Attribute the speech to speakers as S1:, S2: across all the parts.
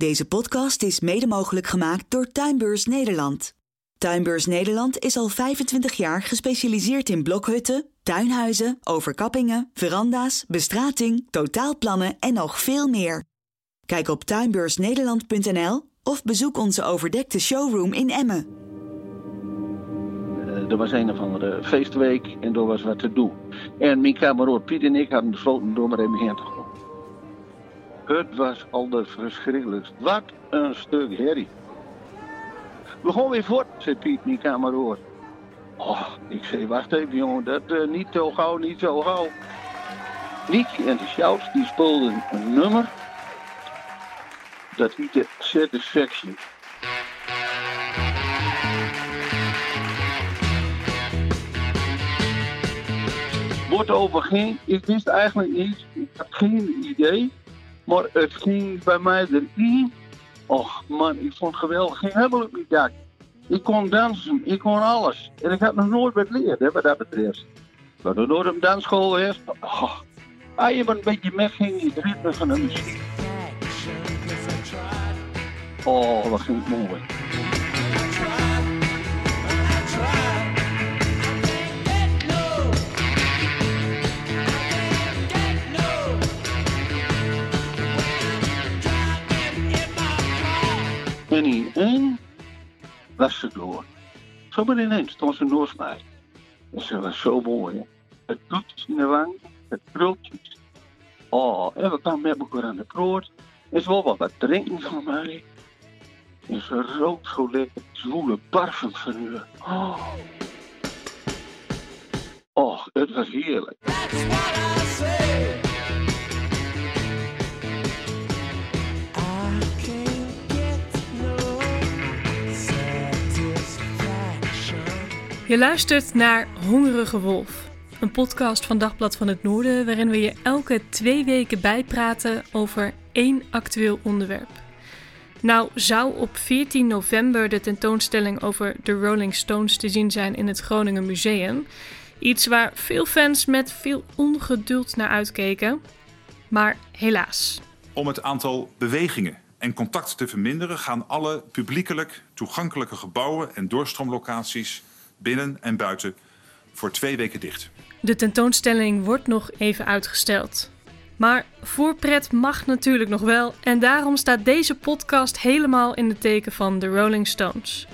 S1: Deze podcast is mede mogelijk gemaakt door Tuinbeurs Nederland. Tuinbeurs Nederland is al 25 jaar gespecialiseerd in blokhutten, tuinhuizen, overkappingen, veranda's, bestrating, totaalplannen en nog veel meer. Kijk op tuinbeursnederland.nl of bezoek onze overdekte showroom in Emmen.
S2: Er was een of andere feestweek en er was wat te doen. En mijn kameraad Piet en ik hadden besloten door maar even heen. Het was al de verschrikkelijkst. Wat een stuk herrie. We gaan weer voort, zei Piet, mijn kameraad. Oh, ik zei, wacht even jongen, dat uh, niet zo gauw, niet zo gauw. Niek en de Shouts die speelden een nummer. Dat heette Satisfaction. Wordt over ging, ik wist eigenlijk niet, ik had geen idee. Maar het ging bij mij erin. Och man, ik vond het geweldig. Ging helemaal op mijn dak. Ik kon dansen, ik kon alles. En ik had nog nooit wat geleerd, hè, wat dat betreft. Maar door een dansschool is, oh, als je maar een beetje meeging in het ritme van de muziek. Oh, wat ging mooi. En in was ze door. Zomaar ineens stond ze mij. En ze was zo mooi. Het bloedjes in de wang, het krultjes. Oh, en we kwamen met elkaar aan de kroot. En ze wilde wat drinken van mij. En ze rook zo lekker zwoele parfum van u. Oh. Het was heerlijk.
S3: Je luistert naar Hongerige Wolf, een podcast van Dagblad van het Noorden waarin we je elke twee weken bijpraten over één actueel onderwerp. Nou zou op 14 november de tentoonstelling over de Rolling Stones te zien zijn in het Groningen Museum. Iets waar veel fans met veel ongeduld naar uitkeken. Maar helaas.
S4: Om het aantal bewegingen en contacten te verminderen gaan alle publiekelijk toegankelijke gebouwen en doorstroomlocaties binnen en buiten voor twee weken dicht.
S3: De tentoonstelling wordt nog even uitgesteld. Maar voorpret mag natuurlijk nog wel en daarom staat deze podcast helemaal in het teken van de Rolling Stones.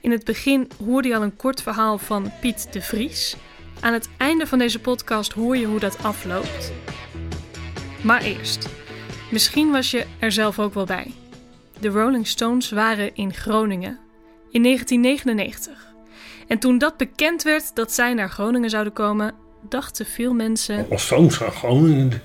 S3: In het begin hoorde je al een kort verhaal van Piet de Vries. Aan het einde van deze podcast hoor je hoe dat afloopt. Maar eerst, misschien was je er zelf ook wel bij. De Rolling Stones waren in Groningen in 1999. En toen dat bekend werd dat zij naar Groningen zouden komen, dachten veel mensen.
S5: Als Stones naar Groningen.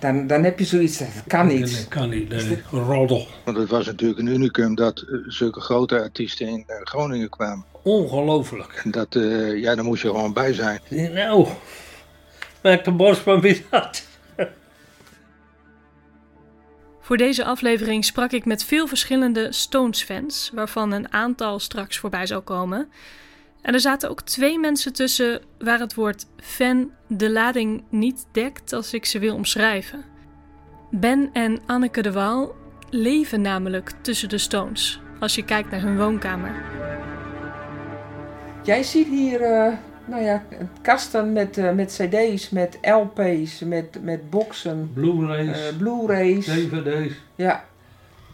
S6: Dan, dan heb je zoiets, dat kan niet.
S5: Dat kan niet, nee. Roddel.
S2: Want het was natuurlijk een unicum dat uh, zulke grote artiesten in uh, Groningen kwamen.
S5: Ongelooflijk.
S2: En dat, uh, ja, daar moest je gewoon bij zijn.
S5: Nou, maak de borst van wie dat.
S3: Voor deze aflevering sprak ik met veel verschillende Stones-fans, waarvan een aantal straks voorbij zal komen. En er zaten ook twee mensen tussen waar het woord fan de lading niet dekt als ik ze wil omschrijven. Ben en Anneke de Waal leven namelijk tussen de Stones, als je kijkt naar hun woonkamer.
S6: Jij ziet hier uh, nou ja, kasten met, uh, met cd's, met LP's, met, met boxen.
S5: Blu-rays.
S6: Uh, Blu-rays.
S5: DVD's.
S6: Ja.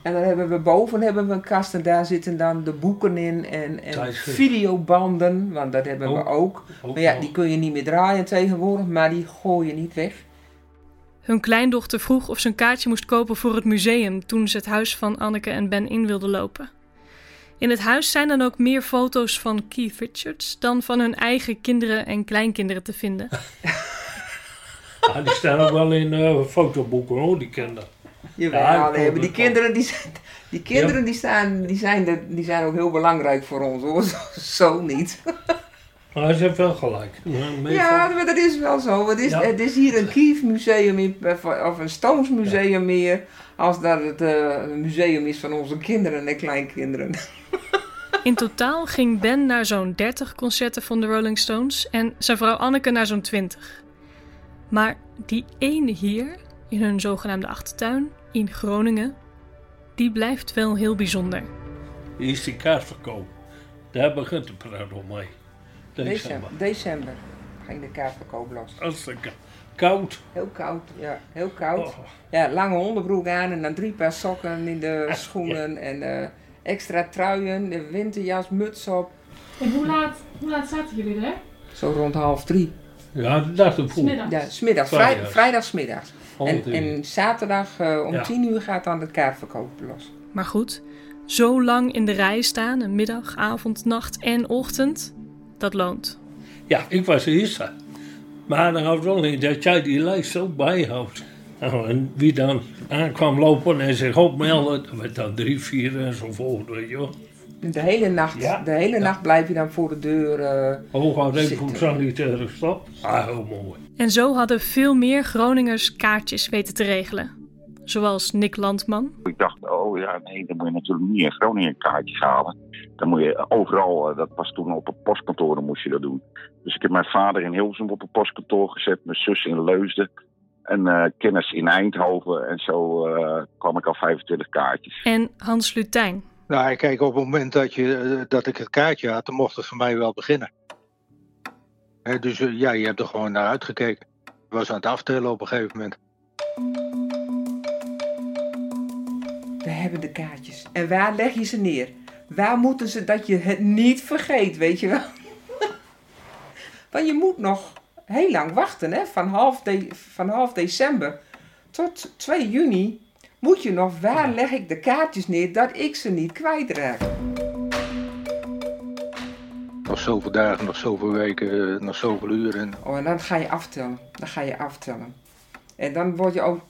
S6: En dan hebben we boven hebben we een kast en daar zitten dan de boeken in en, en videobanden, want dat hebben we ook. ook. Maar ja, die kun je niet meer draaien tegenwoordig, maar die gooi je niet weg.
S3: Hun kleindochter vroeg of ze een kaartje moest kopen voor het museum toen ze het huis van Anneke en Ben in wilde lopen. In het huis zijn dan ook meer foto's van Keith Richards dan van hun eigen kinderen en kleinkinderen te vinden.
S5: ja, die staan ook wel in uh, fotoboeken hoor, die kinderen.
S6: Jawel, ja, nee, maar die kinderen, die, zijn, die, kinderen die, staan, die, zijn de, die zijn ook heel belangrijk voor ons hoor. Zo niet.
S5: Maar ze heeft wel gelijk.
S6: Ja, maar dat is wel zo. Het is, het is hier een Kief museum of een Stones museum meer. Als dat het uh, museum is van onze kinderen en kleinkinderen.
S3: In totaal ging Ben naar zo'n 30 concerten van de Rolling Stones en zijn vrouw Anneke naar zo'n 20. Maar die ene hier, in hun zogenaamde achtertuin, in Groningen, die blijft wel heel bijzonder.
S5: Hier is die kaartverkoop. Daar begint de praat mee.
S6: December. December ging de kaartverkoop los.
S5: Hartstikke koud.
S6: Heel koud, ja. Heel koud. Oh. Ja, lange onderbroek aan en dan drie paar sokken in de schoenen en uh, extra truien, de winterjas, muts op.
S7: En hoe laat, hoe laat zaten jullie er?
S6: Zo rond half drie.
S5: Ja, de dag ervoor.
S6: Ja, smiddags. Vrij, vrijdagsmiddags. En, en zaterdag uh, om ja. tien uur gaat dan de kaartverkoop los.
S3: Maar goed, zo lang in de rij staan, een middag, avond, nacht en ochtend, dat loont.
S5: Ja, ik was de eerste. Maar dan houdt wel niet dat jij die lijst zo bijhoudt. Nou, en wie dan aankwam lopen en zich opmelden, werd dan drie, vier enzovoort, weet je wel.
S6: De hele nacht, de hele nacht blijf je dan voor de deur uh,
S5: Hooguit even voor sanitaire stap. Ah, heel mooi.
S3: En zo hadden veel meer Groningers kaartjes weten te regelen. Zoals Nick Landman.
S8: Ik dacht, oh ja, nee, dan moet je natuurlijk niet in Groningen kaartjes halen. Dan moet je overal, eh, dat was toen op het postkantoor, moest je dat doen. Dus ik heb mijn vader in Hilversum op het postkantoor gezet, mijn zus in Leusden en uh, kennis in Eindhoven. En zo uh, kwam ik al 25 kaartjes.
S3: En Hans Lutijn.
S9: Nou, kijk, op het moment dat, je, dat ik het kaartje had, dan mocht het voor mij wel beginnen. dus ja, je hebt er gewoon naar uitgekeken. Ik was aan het aftellen op een gegeven moment.
S6: We hebben de kaartjes. En waar leg je ze neer? Waar moeten ze dat je het niet vergeet, weet je wel? Want je moet nog heel lang wachten, hè? Van half, de, van half december tot 2 juni moet je nog, waar leg ik de kaartjes neer dat ik ze niet kwijtraak?
S9: Nog zoveel dagen, nog zoveel weken, nog zoveel uren.
S6: Oh, en dan ga je aftellen. Dan ga je aftellen. En dan word je ook,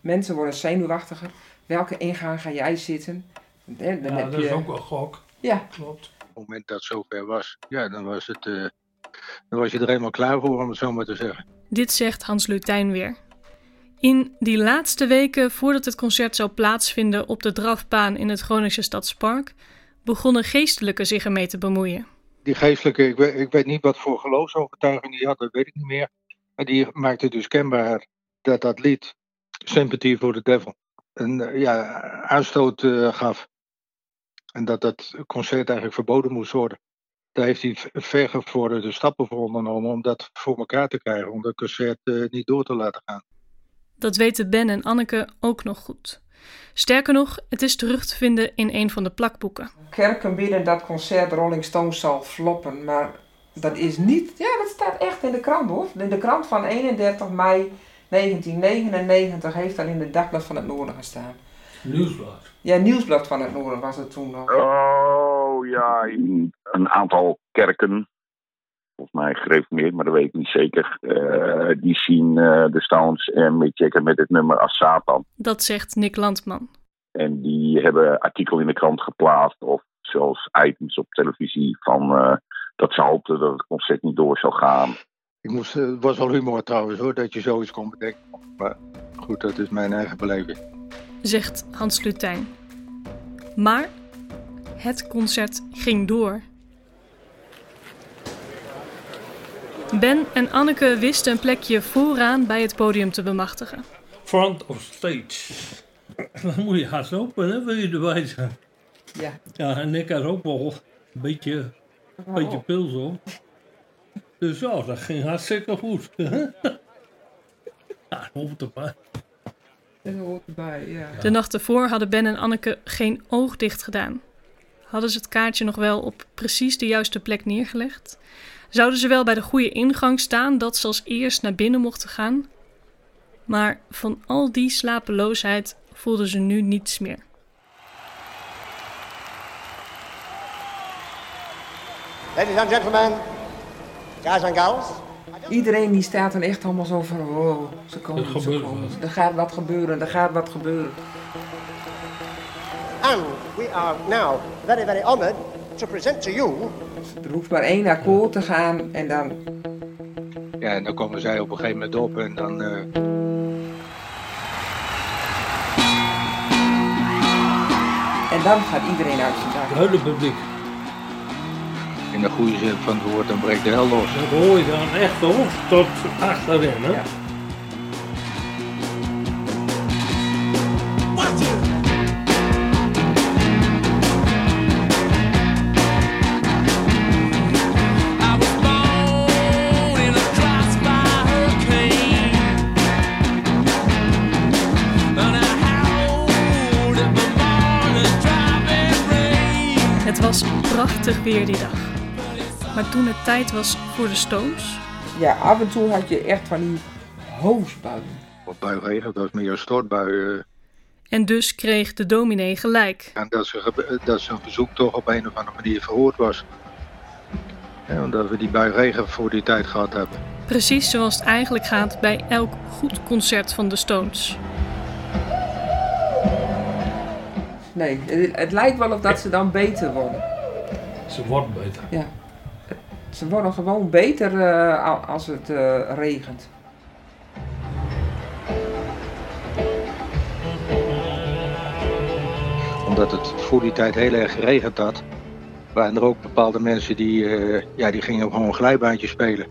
S6: mensen worden zenuwachtiger. Welke ingang ga jij zitten?
S5: Dan ja, dat is ook wel gok.
S6: Ja.
S5: Klopt. Op
S9: het moment dat het zover was, ja, dan was, het, uh, dan was je er helemaal klaar voor, om het zo maar te zeggen.
S3: Dit zegt Hans Lutijn weer. In die laatste weken voordat het concert zou plaatsvinden op de drafbaan in het Groningse Stadspark, begonnen geestelijken zich ermee te bemoeien.
S9: Die geestelijke, ik weet, ik weet niet wat voor geloofsovertuiging die had, dat weet ik niet meer. Maar die maakte dus kenbaar dat dat lied Sympathy for the Devil een eh, ja, aanstoot uh, gaf. En dat dat concert eigenlijk verboden moest worden. Daar heeft hij vergevorderde stappen voor ondernomen om dat voor elkaar te krijgen, om dat concert uh, niet door te laten gaan.
S3: Dat weten Ben en Anneke ook nog goed. Sterker nog, het is terug te vinden in een van de plakboeken.
S6: Kerken binnen dat concert Rolling Stones zal floppen, maar dat is niet. Ja, dat staat echt in de krant hoor. In de krant van 31 mei 1999 heeft dat in de Dagblad van het Noorden gestaan.
S5: Nieuwsblad?
S6: Ja, Nieuwsblad van het Noorden was het toen nog.
S8: Oh ja, een aantal kerken volgens mij gereformeerd, maar dat weet ik niet zeker. Uh, die zien uh, de Stones en Mick Jagger met het nummer als Satan.
S3: Dat zegt Nick Landman.
S8: En die hebben artikel in de krant geplaatst of zelfs items op televisie van uh, dat ze hoopten dat het concert niet door zou gaan.
S9: Ik moest, het was wel humor trouwens hoor, dat je zoiets kon bedenken. Maar goed, dat is mijn eigen beleving.
S3: Zegt Hans Lutijn. Maar het concert ging door. Ben en Anneke wisten een plekje vooraan bij het podium te bemachtigen.
S5: Front of stage. Dan moet je hard open, hè, wil je erbij zijn.
S6: Ja.
S5: Ja, en ik had ook wel een beetje, een beetje pils op. Dus ja, dat ging hartstikke goed. ja, dat hoort erbij.
S6: Dat hoort erbij, ja.
S3: De nacht ervoor hadden Ben en Anneke geen oog dicht gedaan. Hadden ze het kaartje nog wel op precies de juiste plek neergelegd? Zouden ze wel bij de goede ingang staan dat ze als eerst naar binnen mochten gaan? Maar van al die slapeloosheid voelden ze nu niets meer.
S10: Ladies and gentlemen, guys and girls,
S6: Iedereen die staat dan echt allemaal zo van, oh, ze komen,
S5: Er
S6: ze komen.
S5: wat.
S6: Er gaat wat gebeuren, er gaat wat gebeuren.
S10: And we are now very, very honored to present to you
S6: Er hoeft maar één akkoord te gaan en dan,
S9: Ja, en dan komen zij op een gegeven moment op en dan... eh,
S6: en dan gaat iedereen uit zijn dak.
S5: Het hele publiek.
S9: In de goede zin van het woord, dan breekt de hel los.
S5: Dat hoor je dan echt hoofd tot achterin. Hè?
S6: Ja.
S3: Weer die dag. Maar toen het tijd was voor de Stones,
S6: Ja, af en toe had je echt van die hoosbuien.
S9: Of buigregen, dat is meer een stortbui. eh,
S3: en dus kreeg de dominee gelijk.
S9: en dat, ze, dat zijn verzoek toch op een of andere manier verhoord was. Ja, omdat we die buigregen voor die tijd gehad hebben.
S3: Precies zoals het eigenlijk gaat bij elk goed concert van de Stones.
S6: Nee, het, het lijkt wel of dat ze dan beter worden.
S5: Ze wordt beter.
S6: Ja. Ze worden gewoon beter eh, als het eh, regent.
S9: Omdat het voor die tijd heel erg geregend had. Waren er ook bepaalde mensen die, eh, ja, die gingen gewoon glijbaantjes spelen.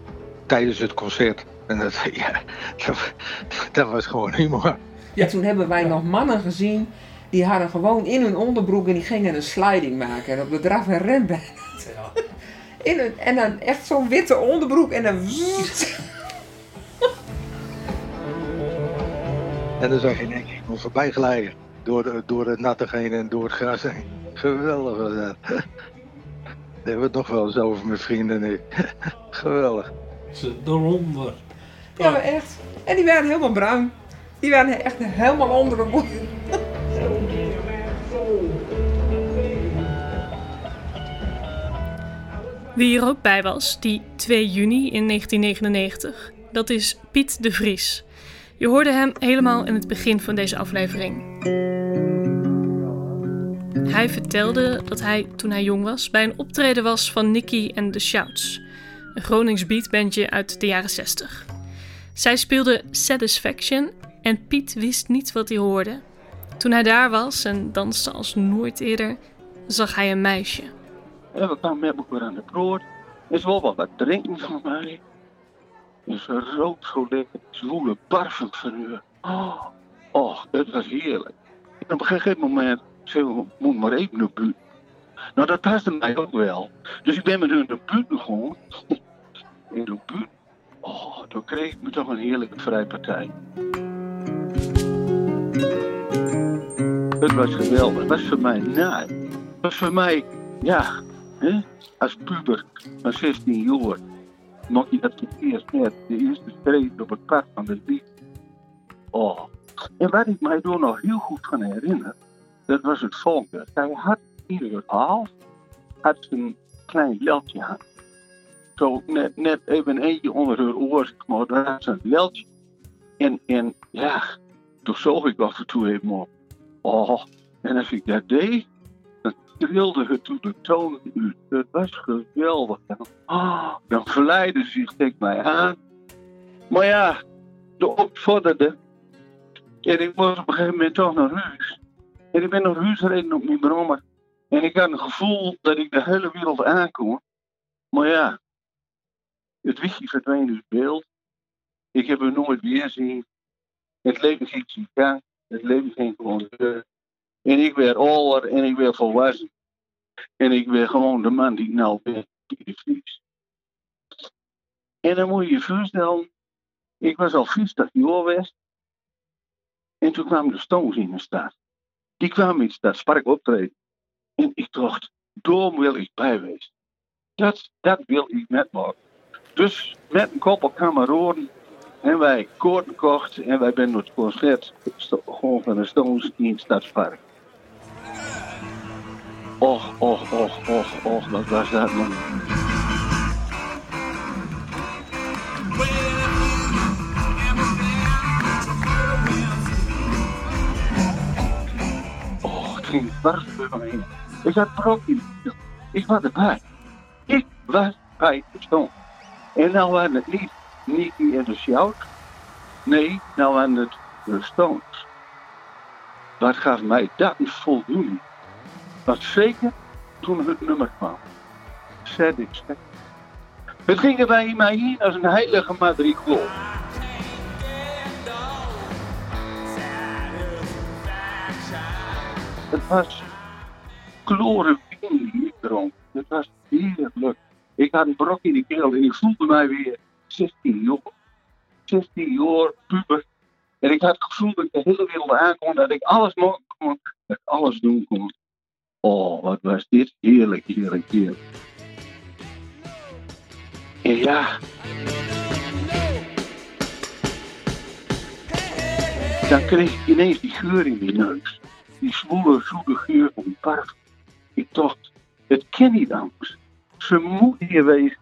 S9: Tijdens het concert. En dat, ja, dat, dat was gewoon humor.
S6: Ja. toen hebben wij nog mannen gezien die hadden gewoon in hun onderbroek en die gingen een sliding maken. En op de draf en renbaan. In een, en dan echt zo'n witte onderbroek en dan...
S9: En dan zag je in één keer iemand voorbij glijden. Door, de, door het natte heen en door het gras heen. Geweldig was dat. Daar hebben we het nog wel eens over mijn vrienden en ik. Geweldig.
S5: Ze eronder.
S6: Ja, maar echt. En die waren helemaal bruin. Die waren echt helemaal onder de boel.
S3: Wie er ook bij was, die 2 juni in 1999, dat is Piet de Vries. Je hoorde hem helemaal in het begin van deze aflevering. Hij vertelde dat hij, toen hij jong was, bij een optreden was van Nicky en de Shouts, een Gronings beatbandje uit de jaren 60. Zij speelde Satisfaction en Piet wist niet wat hij hoorde. Toen hij daar was en danste als nooit eerder, zag hij een meisje.
S2: We kwamen met elkaar aan de brood. En ze wilde wat drinken van mij. En ze rook zo lekker. Zwoele parfum van. Oh, oh, het was heerlijk. En op een gegeven moment zei moet maar even naar buiten. Nou, dat paste mij ook wel. Dus ik ben met hun naar buiten gegaan. En naar buiten. Oh, toen kreeg ik me toch een heerlijke vrijpartij. Het was geweldig. Het was voor mij naai. Het was voor mij, ja, als puber van 16 jaar. Nog je dat het eerst de eerste streep op het pad van de liefde. Oh. En wat ik mij door nog heel goed kan herinneren, dat was het volgende. Zij had ieder half had een klein leldje aan. Zo net, net even eentje onder haar oor, maar had ze een leldje. En, en ja, toen zoog ik af en toe even op. Oh, en als ik dat deed, trilde het toen. Het was geweldig. Dan verleidde ze zich tegen mij aan. Maar ja, de opvorderde. En ik moest op een gegeven moment toch naar huis. En ik ben naar huis gereden op mijn brommer. En ik had een gevoel dat ik de hele wereld aankom. Maar ja, het wichtje verdween uit beeld. Ik heb hem nooit weer gezien. Het leven ging gang. Het leven ging gewoon door. En ik werd ouder en ik werd volwassen. En ik ben gewoon de man die nou ben, Pieter Vries. En dan moet je je voorstellen, ik was al 50 jaar weg. En toen kwamen de Stones in de stad. Die kwamen in de stad, Spark optreden. En ik dacht, daar wil ik bij wezen. Dat, dat wil ik met maken. Dus met een koppel kameraden en wij koorden gekocht en wij zijn het concert gewoon van de Stones in het Stadspark. Och, och, och, och, och, wat was dat man. Och, het ging dwars voor heen. Ik had er ook in. Ik was erbij. Ik was bij de ston. En nou waren het niet Nicky en de Sjout. Nee, nou waren het de Stones. Wat gaf mij dat een voldoening. Dat zeker toen het nummer kwam. Satisfaction. Het ging bij mij hier als een heilige matricol. Het was chlorowine die ik. Het was heerlijk. Ik had een brok in de keel en ik voelde mij weer 16 jaar. 16 jaar, puber. En ik had het gevoel dat ik de hele wereld aankon, dat ik alles kon, alles doen kon. Oh, wat was dit heerlijk, heerlijk, heerlijk. Ja. Dan kreeg ik ineens die geur in mijn neus. Die zwoele, zoete geur van parfum. Ik dacht, het ken niet anders. Ze moet hier wezen.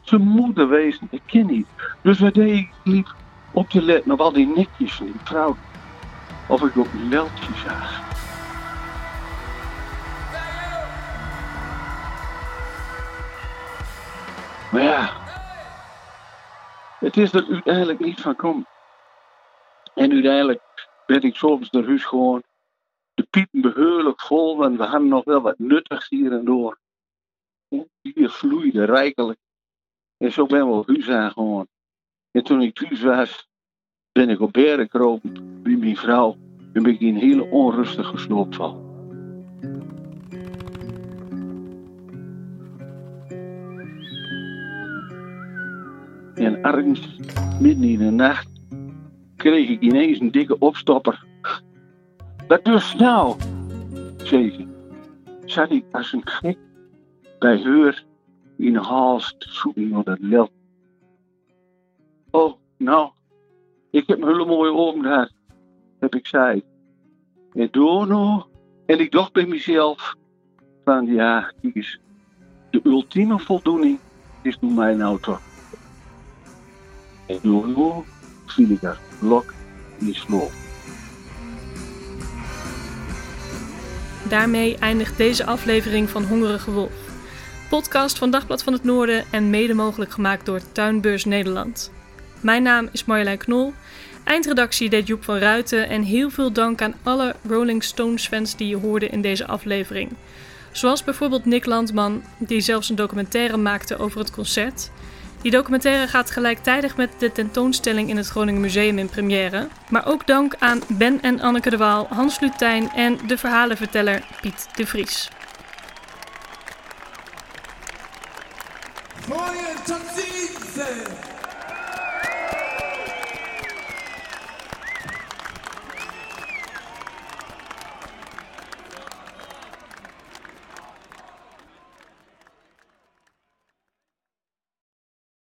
S2: Ze moeten wezen, het ken niet. Dus wat deed ik? Ik liep op te letten op al die netjes van die vrouw. Of ik ook een leeltje zag. Maar ja, het is er uiteindelijk niet van komen. En uiteindelijk ben ik soms de huis gewoon de piepen beheerlijk vol en we hadden nog wel wat nuttigs hier en door. Hier vloeide rijkelijk. En zo ben we op huis gewoon. En toen ik thuis was, ben ik op beren gekropen bij mijn vrouw. En ben ik in een hele onrustige sloopval. En ergens, midden in de nacht, kreeg ik ineens een dikke opstopper. Wat dus nou? zei ze. Zat ik als een gek bij haar in de hals te zoeken naar dat lel. Oh, nou, ik heb een hele mooie ogen gehad, heb ik zei. En door nou, en ik dacht bij mezelf, van ja, kijk eens, de ultieme voldoening is door mij nou ik als blok in sloop.
S3: Daarmee eindigt deze aflevering van Hongerige Wolf. Podcast van Dagblad van het Noorden en mede mogelijk gemaakt door Tuinbeurs Nederland. Mijn naam is Marjolein Knol. Eindredactie deed Joep van Ruiten en heel veel dank aan alle Rolling Stones fans die je hoorde in deze aflevering. Zoals bijvoorbeeld Nick Landman, die zelfs een documentaire maakte over het concert. Die documentaire gaat gelijktijdig met de tentoonstelling in het Groningen Museum in première. Maar ook dank aan Ben en Anneke de Waal, Hans Lutijn en de verhalenverteller Piet de Vries.
S11: Mooie!